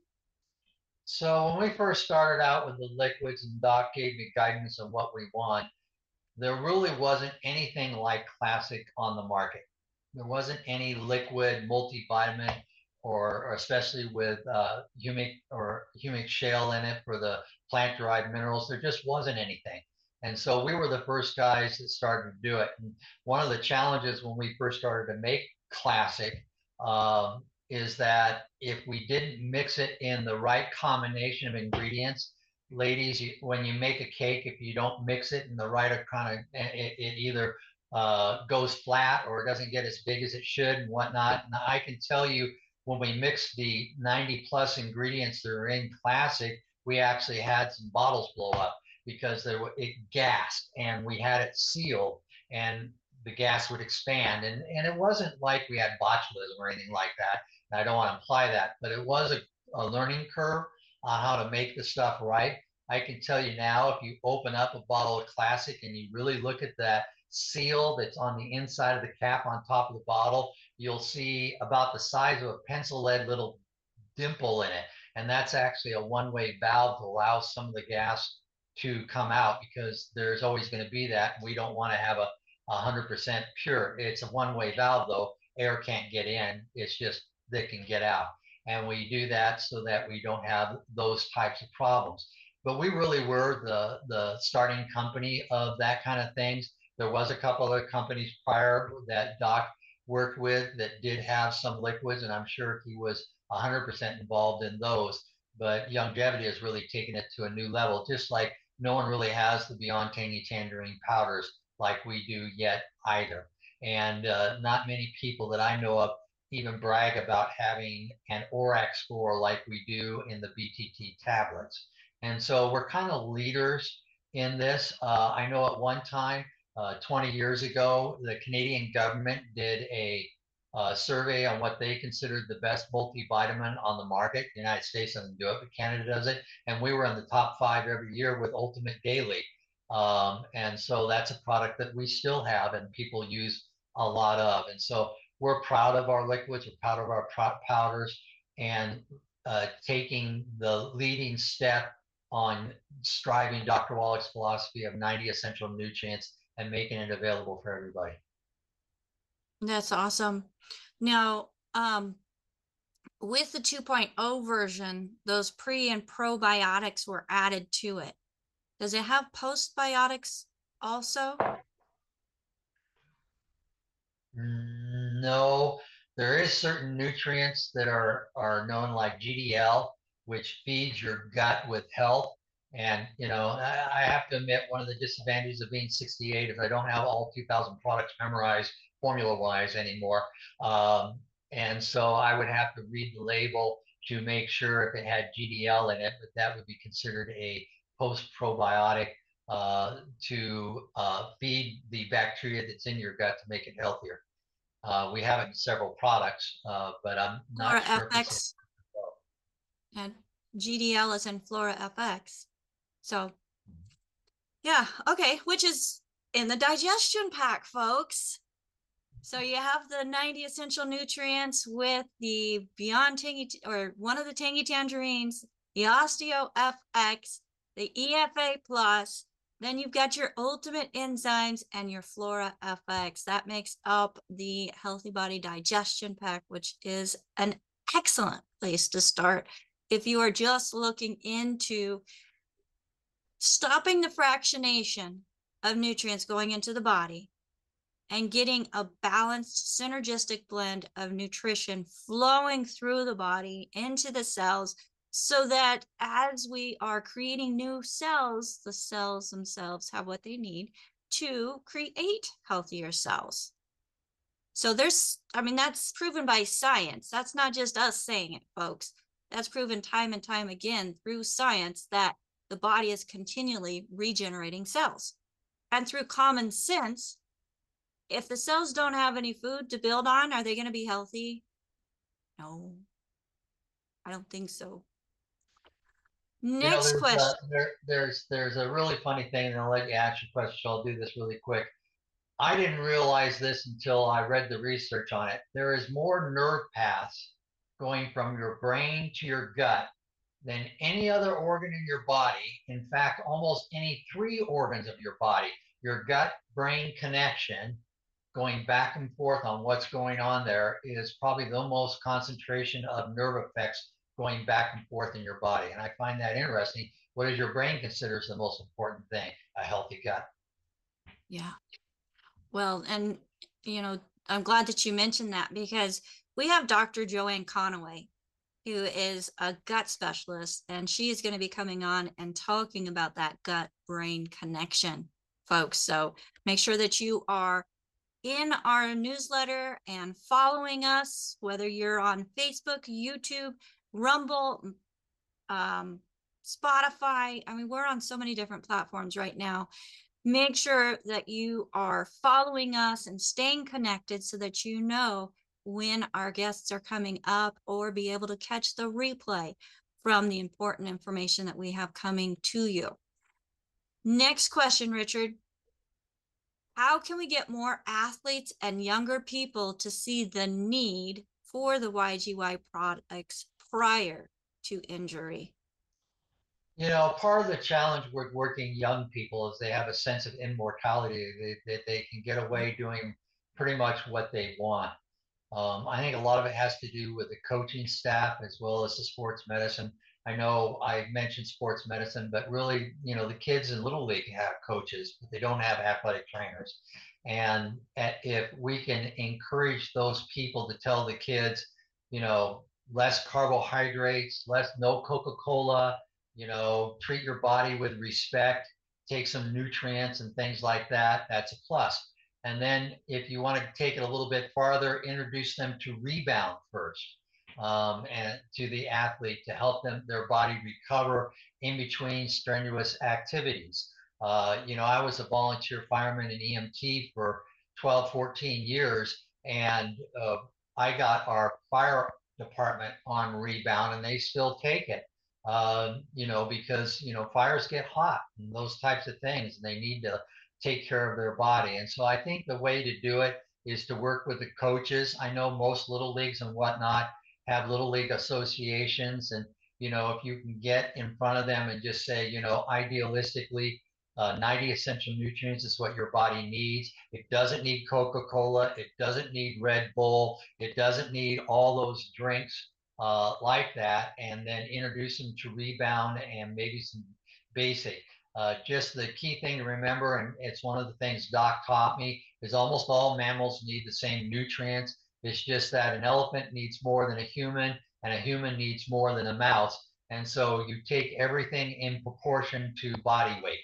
So when we first started out with the liquids and Doc gave me guidance on what we want, there really wasn't anything like classic on the market. There wasn't any liquid multivitamin or, or especially with uh, humic or humic shale in it for the plant derived minerals. There just wasn't anything. And so we were the first guys that started to do it. And one of the challenges when we first started to make classic um, is that if we didn't mix it in the right combination of ingredients, ladies, you, when you make a cake, if you don't mix it in the right kind of, it, it either uh, goes flat or it doesn't get as big as it should and whatnot. And I can tell you when we mix the 90 plus ingredients that are in classic, we actually had some bottles blow up because there it gassed and we had it sealed and the gas would expand and and it wasn't like we had botulism or anything like that. And i don't want to imply that but it was a, a learning curve on how to make the stuff right. I can tell you now if you open up a bottle of classic and you really look at that seal that's on the inside of the cap on top of the bottle you'll see about the size of a pencil lead little dimple in it and that's actually a one-way valve to allow some of the gas to come out because there's always going to be that. We don't want to have a 100% pure. It's a one-way valve though. Air can't get in. It's just they can get out. And we do that so that we don't have those types of problems. But we really were the the starting company of that kind of things. There was a couple other companies prior that Doc worked with that did have some liquids, and I'm sure he was 100% involved in those. But Youngevity has really taken it to a new level, just like no one really has the Beyond Tangy Tangerine powders like we do yet either. And uh, not many people that I know of even brag about having an ORAC score like we do in the BTT tablets. And so we're kind of leaders in this. Uh, I know at one time, uh, 20 years ago, the Canadian government did a uh, survey on what they considered the best multivitamin on the market. The United States doesn't do it, but Canada does it. And we were in the top five every year with Ultimate Daily. Um, and so that's a product that we still have and people use a lot of. And so we're proud of our liquids, we're proud of our powders, and uh, taking the leading step on striving Dr. Wallach's philosophy of 90 essential nutrients and making it available for everybody. That's awesome. Now, um, with the 2.0 version, those pre and probiotics were added to it. Does it have postbiotics also? No, there is certain nutrients that are are known like GDL, which feeds your gut with health. And you know, I, I have to admit, one of the disadvantages of being 68 is I don't have all 2,000 products memorized formula wise anymore. Um, and so I would have to read the label to make sure if it had GDL in it, but that would be considered a post probiotic uh, to uh, feed the bacteria that's in your gut to make it healthier. Uh, we have it in several products, uh, but I'm not Flora sure. FX. And GDL is in Flora FX. So, mm-hmm. yeah, okay, which is in the digestion pack, folks. So you have the 90 essential nutrients with the Beyond Tangy or one of the Tangy Tangerines, the Osteo FX, the EFA Plus. Then you've got your ultimate enzymes and your Flora FX. That makes up the Healthy Body Digestion Pack, which is an excellent place to start if you are just looking into stopping the fractionation of nutrients going into the body and getting a balanced synergistic blend of nutrition flowing through the body into the cells so that as we are creating new cells, the cells themselves have what they need to create healthier cells. So there's, I mean, that's proven by science. That's not just us saying it, folks. that's proven time and time again through science that the body is continually regenerating cells. And through common sense, if the cells don't have any food to build on, are they going to be healthy? No, I don't think so. You know, Next there's, uh, question. there, there's, there's a really funny thing, and I'll let you ask your question, so I'll do this really quick. I didn't realize this until I read the research on it. There is more nerve paths going from your brain to your gut than any other organ in your body. In fact, almost any three organs of your body, your gut brain connection going back and forth on what's going on there is probably the most concentration of nerve effects going back and forth in your body. And I find that interesting. What does your brain considers the most important thing? A healthy gut. Yeah. Well, and you know, I'm glad that you mentioned that because we have Dr. Joanne Conaway, who is a gut specialist, and she is going to be coming on and talking about that gut brain connection, folks. So make sure that you are in our newsletter and following us, whether you're on Facebook, YouTube, Rumble, um, Spotify. I mean, we're on so many different platforms right now. Make sure that you are following us and staying connected so that you know when our guests are coming up or be able to catch the replay from the important information that we have coming to you. Next question, Richard. How can we get more athletes and younger people to see the need for the YGY products prior to injury? You know, part of the challenge with working young people is they have a sense of immortality. They, they, they can get away doing pretty much what they want. Um, I think a lot of it has to do with the coaching staff as well as the sports medicine. I know I mentioned sports medicine, but really, you know, the kids in Little League have coaches, but they don't have athletic trainers. And eh, if we can encourage those people to tell the kids, you know, less carbohydrates, less no Coca-Cola, you know, treat your body with respect, take some nutrients and things like that, that's a plus. And then if you want to take it a little bit farther, introduce them to Rebound FX um, and to the athlete to help them their body recover in between strenuous activities. Uh, you know, I was a volunteer fireman and EMT for 12, 14 years, and uh, I got our fire department on rebound, and they still take it. Uh, you know, because you know fires get hot and those types of things, and they need to take care of their body. And so I think the way to do it is to work with the coaches. I know most little leagues and whatnot have little league associations. And, you know, if you can get in front of them and just say, you know, idealistically, uh, 90 essential nutrients is what your body needs. It doesn't need Coca Cola. It doesn't need Red Bull. It doesn't need all those drinks uh, like that. And then introduce them to rebound and maybe some basic. Uh, just the key thing to remember, and it's one of the things Doc taught me, is almost all mammals need the same nutrients. It's just that an elephant needs more than a human, and a human needs more than a mouse. And so you take everything in proportion to body weight.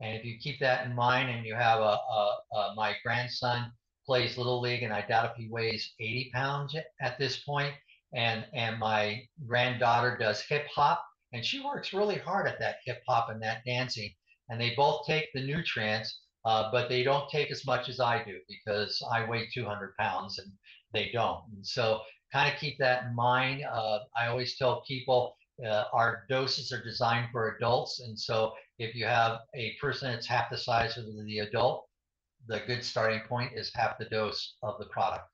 And if you keep that in mind, and you have a, a, a my grandson plays little league, and I doubt if he weighs 80 pounds at this point, and and my granddaughter does hip hop and she works really hard at that hip hop and that dancing. And they both take the nutrients, uh, but they don't take as much as I do because I weigh 200 pounds and they don't. And so, kind of keep that in mind. Uh, I always tell people uh, our doses are designed for adults, and so if you have a person that's half the size of the adult, the good starting point is half the dose of the product.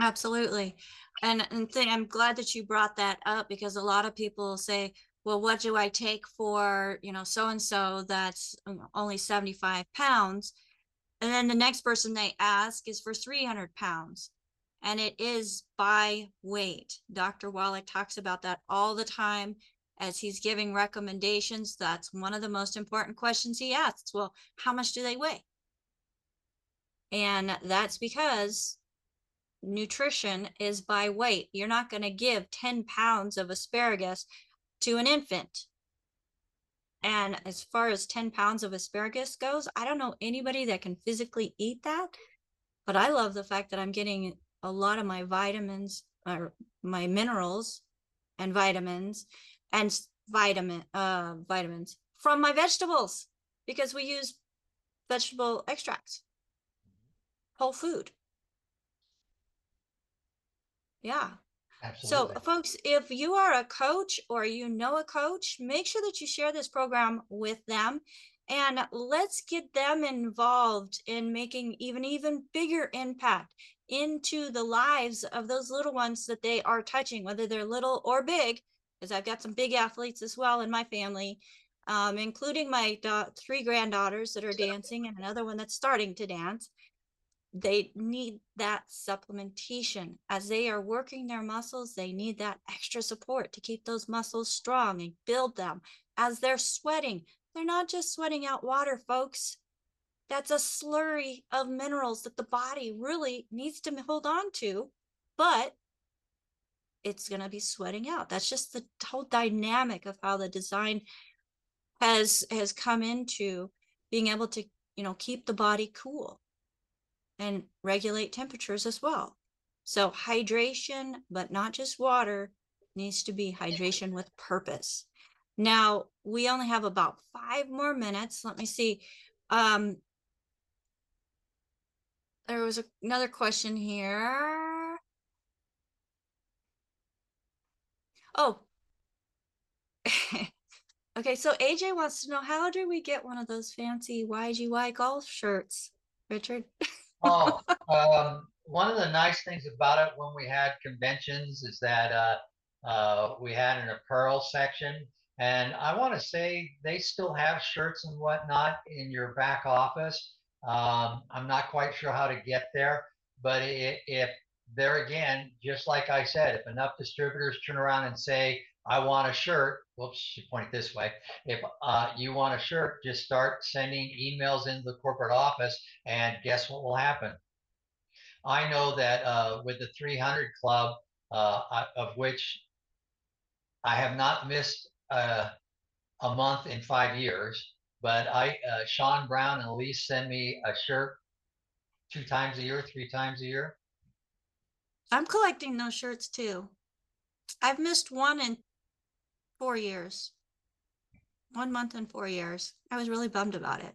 Absolutely. And, and thing, I'm glad that you brought that up because a lot of people say, well, what do I take for, you know, so and so that's um, only 75 pounds? And then the next person they ask is for 300 pounds. And it is by weight. Dr. Wallach talks about that all the time as he's giving recommendations. That's one of the most important questions he asks. Well, how much do they weigh? And that's because nutrition is by weight. You're not going to give 10 pounds of asparagus to an infant. And as far as 10 pounds of asparagus goes, I don't know anybody that can physically eat that. But I love the fact that I'm getting a lot of my vitamins or my minerals and vitamins and vitamin uh vitamins from my vegetables because we use vegetable extracts whole food yeah Absolutely. so, folks, if you are a coach or you know a coach, make sure that you share this program with them and let's get them involved in making even even bigger impact into the lives of those little ones that they are touching, whether they're little or big, because I've got some big athletes as well in my family, um, including my da- three granddaughters that are dancing and another one that's starting to dance they need that supplementation. As they are working their muscles they need that extra support to keep those muscles strong and build them. As they're sweating they're not just sweating out water folks. That's a slurry of minerals that the body really needs to hold on to but it's going to be sweating out. That's just the whole dynamic of how the design has has come into being able to you know keep the body cool and regulate temperatures as well. So hydration, but not just water, needs to be hydration with purpose. Now, we only have about five more minutes. Let me see. Um, there was a- another question here. Oh. Okay, so AJ wants to know how do we get one of those fancy YGY golf shirts, Richard? Oh, um, one of the nice things about it when we had conventions is that uh, uh, we had an apparel section, and I want to say they still have shirts and whatnot in your back office. Um, I'm not quite sure how to get there, but i if there again, just like I said, if enough distributors turn around and say, I want a shirt, whoops, she pointed this way. If uh, you want a shirt, just start sending emails into the corporate office and guess what will happen? I know that uh, with the 300 Club, uh, of which I have not missed uh, a month in five years, but I, uh, Sean Brown and Elise send me a shirt two times a year, three times a year. I'm collecting those shirts too. I've missed one in four years. One month in four years. I was really bummed about it.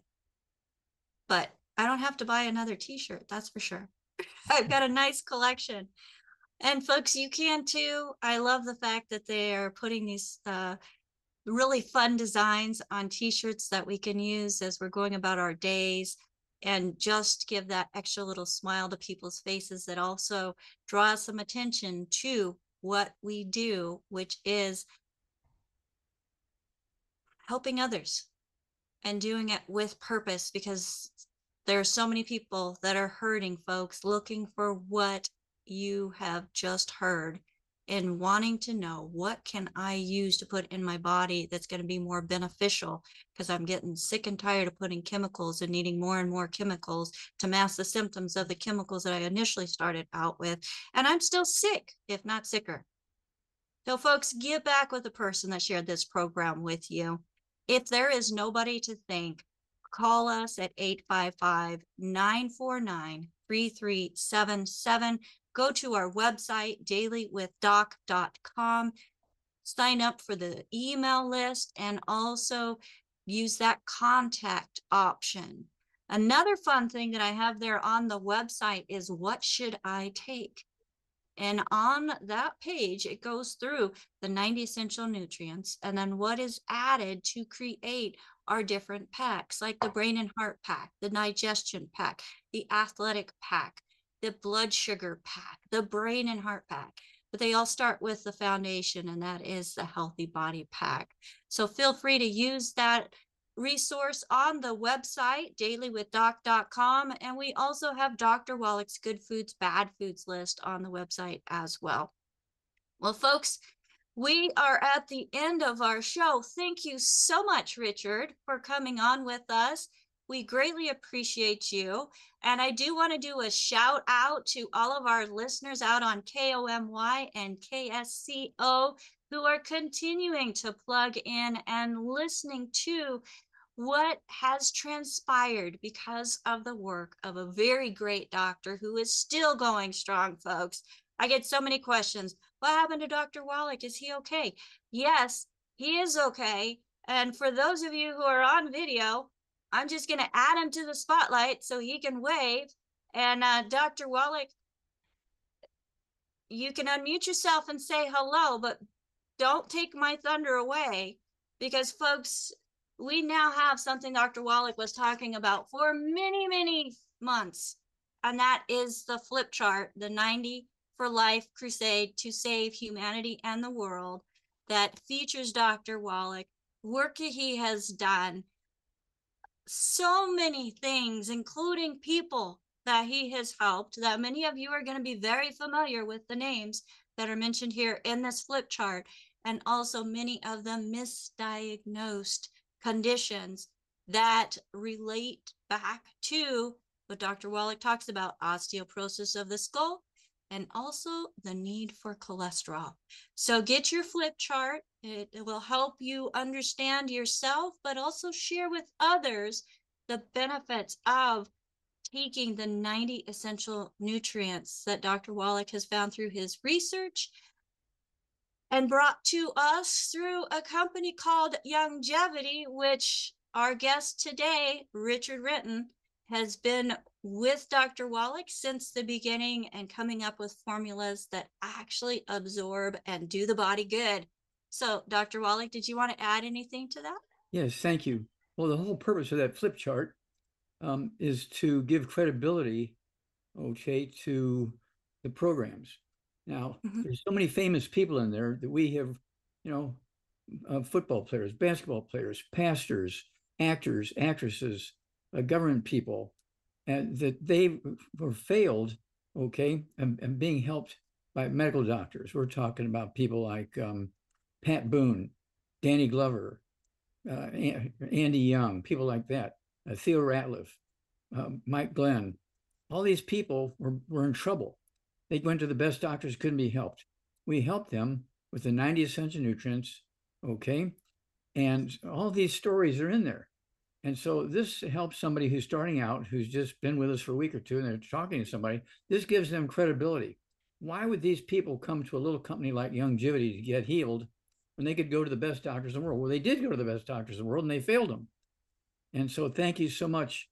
But I don't have to buy another t-shirt, that's for sure. I've got a nice collection. And folks, you can too. I love the fact that they are putting these uh, really fun designs on t-shirts that we can use as we're going about our days and just give that extra little smile to people's faces that also draws some attention to what we do, which is helping others and doing it with purpose because there are so many people that are hurting folks looking for what you have just heard and wanting to know what can I use to put in my body that's going to be more beneficial because I'm getting sick and tired of putting chemicals and needing more and more chemicals to mask the symptoms of the chemicals that I initially started out with. And I'm still sick, if not sicker. So, folks, give back with the person that shared this program with you. If there is nobody to thank, call us at 855 949 3377. Go to our website, dailywithdoc.com, sign up for the email list, and also use that contact option. Another fun thing that I have there on the website is what should I take? And on that page, it goes through the 90 essential nutrients and then what is added to create our different packs, like the brain and heart pack, the digestion pack, the athletic pack, the blood sugar pack, the brain and heart pack. But they all start with the foundation, and that is the healthy body pack. So feel free to use that resource on the website dailywithdoc.com and we also have dr wallach's good foods bad foods list on the website as well. Well folks we are at the end of our show. Thank you so much richard for coming on with us. We greatly appreciate you. And i do want to do a shout out to all of our listeners out on komy and ksco who are continuing to plug in and listening to what has transpired because of the work of a very great doctor who is still going strong, folks. I get so many questions. what happened to Dr. Wallach? Is he okay? Yes, he is okay. And for those of you who are on video, I'm just going to add him to the spotlight so he can wave. And uh, Dr. Wallach, you can unmute yourself and say hello, but don't take my thunder away because folks, we now have something Dr. Wallach was talking about for many, many months, and that is the flip chart, the 90 for Life Crusade to save humanity and the world that features Dr. Wallach, work he has done, so many things, including people that he has helped, that many of you are going to be very familiar with the names that are mentioned here in this flip chart, and also many of the misdiagnosed conditions that relate back to what Dr. Wallach talks about osteoporosis of the skull and also the need for cholesterol. So get your flip chart. It, it will help you understand yourself, but also share with others the benefits of taking the 90 essential nutrients that Dr. Wallach has found through his research and brought to us through a company called Youngevity, which our guest today, Richard Renton, has been with Dr. Wallach since the beginning and coming up with formulas that actually absorb and do the body good. So, Dr. Wallach, did you want to add anything to that? Yes, thank you. Well, the whole purpose of that flip chart um, is to give credibility, okay, to the programs. Now, mm-hmm. there's so many famous people in there that we have, you know, uh, football players, basketball players, pastors, actors, actresses, uh, government people, and that they were failed, okay, and, and, being helped by medical doctors. We're talking about people like um, Pat Boone, Danny Glover, uh, Andy Young, people like that, uh, Theo Ratliff, uh, Mike Glenn. All these people were, were in trouble. They went to the best doctors, couldn't be helped. We helped them with the 90 essential nutrients, okay? And all these stories are in there. And so this helps somebody who's starting out, who's just been with us for a week or two, and they're talking to somebody. This gives them credibility. Why would these people come to a little company like Youngevity to get healed when they could go to the best doctors in the world? Well, they did go to the best doctors in the world, and they failed them. And so, thank you so much,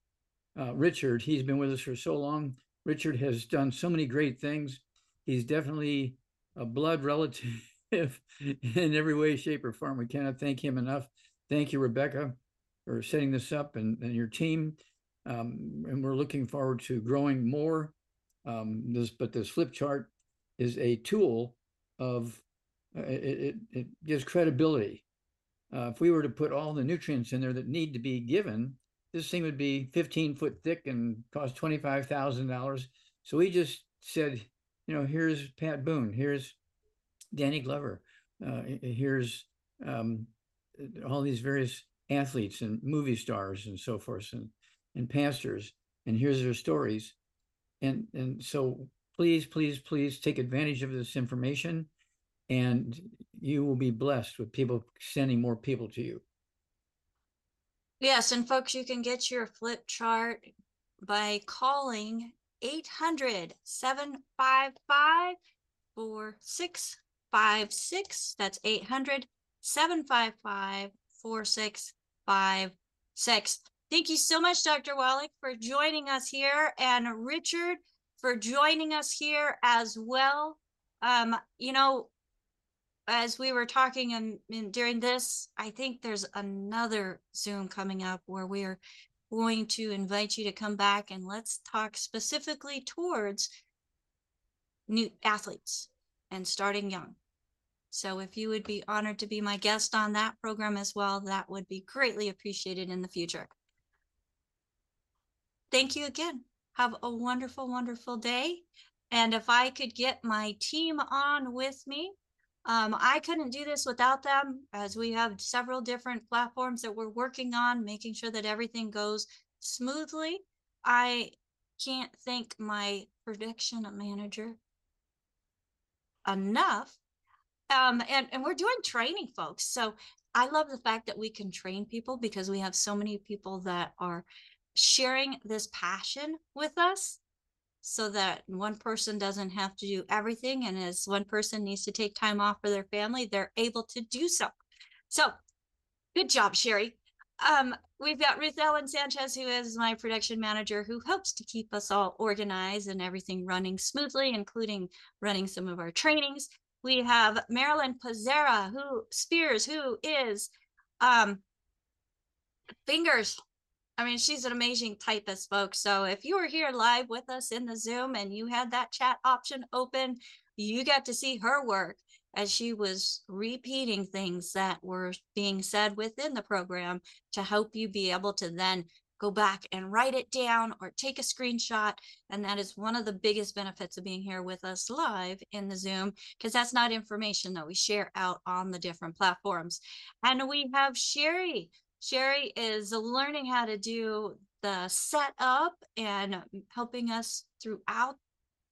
uh, Richard. He's been with us for so long. Richard has done so many great things. He's definitely a blood relative in every way, shape, or form. We cannot thank him enough. Thank you, Rebecca for setting this up and, and your team. Um, and we're looking forward to growing more. Um, this, but this flip chart is a tool of uh, it, it, it, gives credibility. Uh, if we were to put all the nutrients in there that need to be given, this thing would be 15 foot thick and cost $25,000. So we just said, you know, here's Pat Boone, here's Danny Glover, uh, here's um, all these various athletes and movie stars and so forth and, and pastors and here's their stories and and so please please please take advantage of this information and you will be blessed with people sending more people to you yes and folks you can get your flip chart by calling 800 755 4656 that's 800 755 4656. Thank you so much, Dr. Wallach, for joining us here, and Richard for joining us here as well. Um, you know, as we were talking and, and during this, I think there's another Zoom coming up where we're going to invite you to come back and let's talk specifically towards new athletes and starting young. So if you would be honored to be my guest on that program as well, that would be greatly appreciated in the future. Thank you again. Have a wonderful, wonderful day. And if I could get my team on with me, um, I couldn't do this without them as we have several different platforms that we're working on, making sure that everything goes smoothly. I can't thank my production manager enough um, and, and we're doing training folks. So I love the fact that we can train people because we have so many people that are sharing this passion with us. So that one person doesn't have to do everything. And as one person needs to take time off for their family, they're able to do so. So good job, Sherry. Um, we've got Ruth Ellen Sanchez, who is my production manager, who helps to keep us all organized and everything running smoothly, including running some of our trainings. We have Marilyn Pizzera, who Spears, who is um, fingers I mean, she's an amazing typist, folks. So if you were here live with us in the Zoom and you had that chat option open, you got to see her work as she was repeating things that were being said within the program to help you be able to then go back and write it down or take a screenshot. And that is one of the biggest benefits of being here with us live in the Zoom, because that's not information that we share out on the different platforms. And we have Sherry Sherry is learning how to do the setup and helping us throughout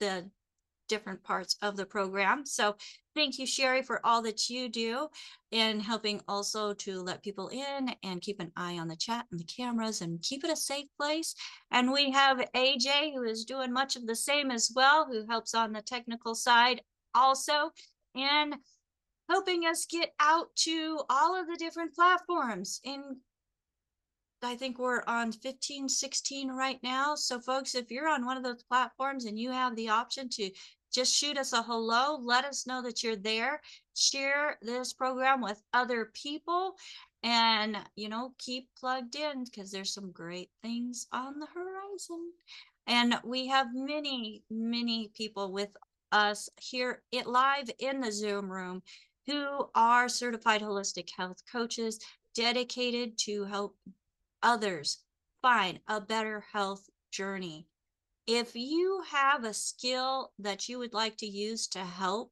the different parts of the program. So thank you, Sherry, for all that you do and helping also to let people in and keep an eye on the chat and the cameras and keep it a safe place. And we have AJ who is doing much of the same as well, who helps on the technical side also. And helping us get out to all of the different platforms. And I think we're on 15, 16 right now. So folks, if you're on one of those platforms and you have the option to just shoot us a hello, let us know that you're there, share this program with other people and, you know, keep plugged in because there's some great things on the horizon. And we have many, many people with us here it live in the Zoom room who are certified holistic health coaches dedicated to help others find a better health journey. If you have a skill that you would like to use to help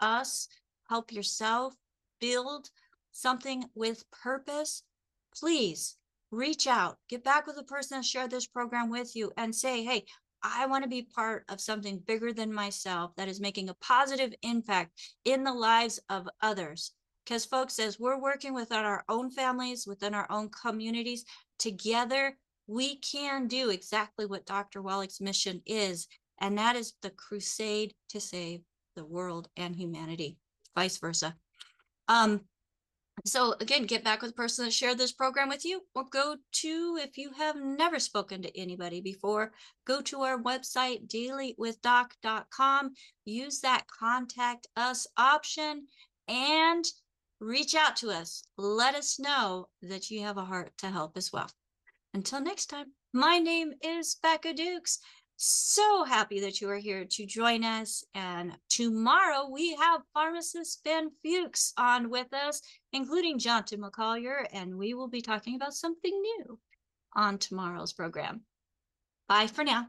us, help yourself build something with purpose, please reach out, get back with the person that shared this program with you and say, hey, I want to be part of something bigger than myself that is making a positive impact in the lives of others. Because, folks, as we're working within our own families, within our own communities, together, we can do exactly what Dr. Wallach's mission is, and that is the crusade to save the world and humanity, vice versa. Um, so again, get back with the person that shared this program with you, or go to, if you have never spoken to anybody before, go to our website, dailywithdoc.com, use that contact us option, and reach out to us. Let us know that you have a heart to help as well. Until next time, my name is Becca Dukes. So happy that you are here to join us. And tomorrow we have pharmacist Ben Fuchs on with us, including Jonathan McCollier, and we will be talking about something new on tomorrow's program. Bye for now.